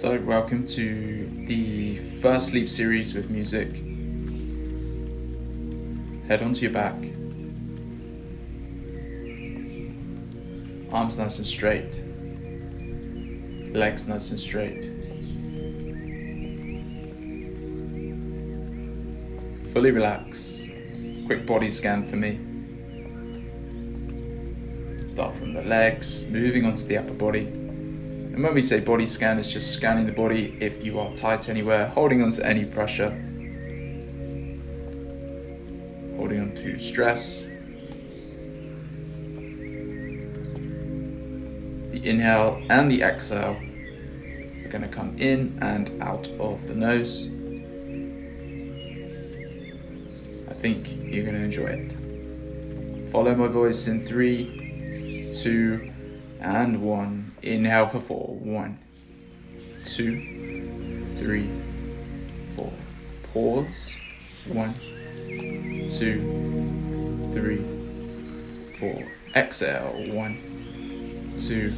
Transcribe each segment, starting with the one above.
So, welcome to the first sleep series with music. Head onto your back. Arms nice and straight. Legs nice and straight. Fully relax. Quick body scan for me. Start from the legs, moving onto the upper body. And when we say body scan, it's just scanning the body if you are tight anywhere, holding on to any pressure, holding on to stress. The inhale and the exhale are going to come in and out of the nose. I think you're going to enjoy it. Follow my voice in three, two, and one. Inhale for four. One, two, three, four. Pause. One, two, three, four. Exhale. One, two,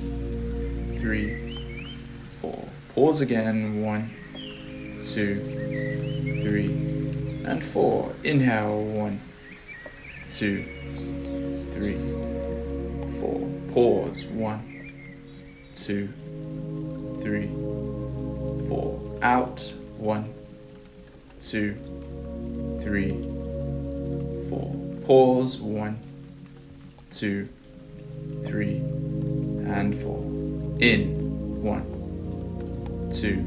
three, four. Pause again. One, two, three, and four. Inhale. One, two, three, four. Pause. One two, three, four. Out. One, two, three, four. Pause. One, two, three, and four. In. One, two,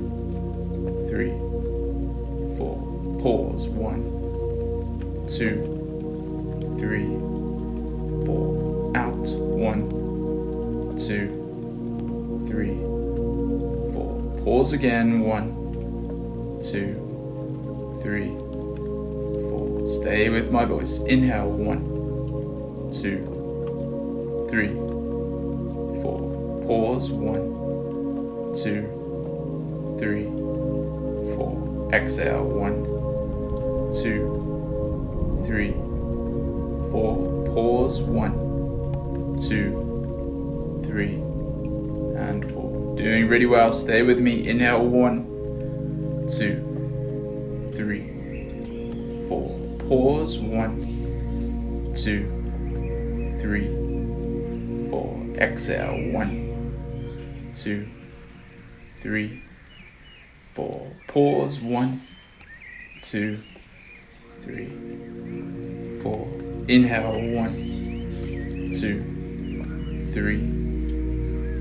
three, four. Pause. One, two, three, four. Out. One, two three, four. Pause again. One, two, three, four. Stay with my voice. Inhale. One, two, three, four. Pause. One, two, three, four. Exhale. One, two, three, four. Pause. One, two, three. Doing really well. Stay with me. Inhale one, two, three, four. Pause one, two, three, four. Exhale one, two, three, four. Pause one, two, three, four. Inhale one, two, three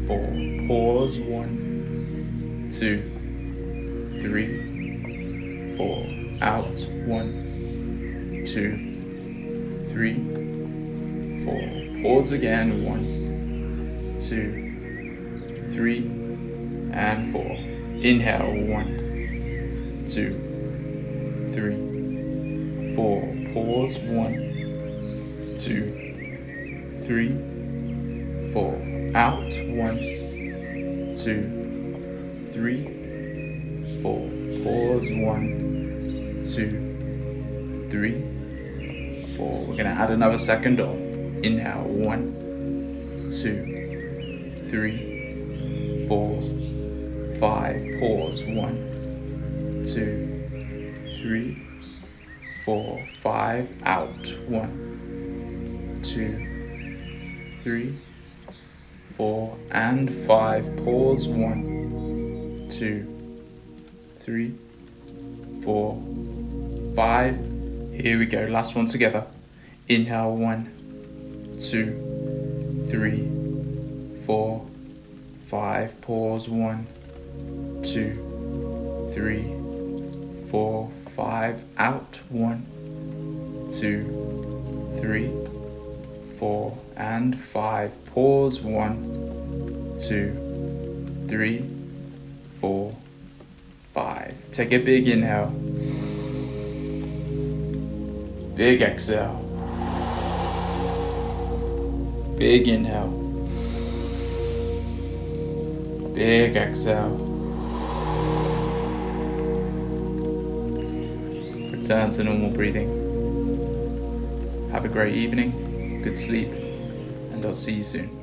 four. Pause. One, two, three, four. Out. One, two, three, four. Pause again. One, two, three, and four. Inhale. One, two, three, four. Pause. One, two, three, four out. One, two, three, four. Pause. One, two, three, four. We're gonna add another second on. Inhale. One, two, three, four, five. Pause. One, two, three, four, five. Out. One, two, three four, and five. Pause. One, two, three, four, five. Here we go. Last one together. Inhale. One, two, three, four, five. Pause. One, two, three, four, five. Out. One, two, three, four, and five. Pause. One, two, three, four, five. Take a big inhale. Big exhale. Big inhale. Big exhale. Return to normal breathing. Have a great evening, good sleep, and I'll see you soon.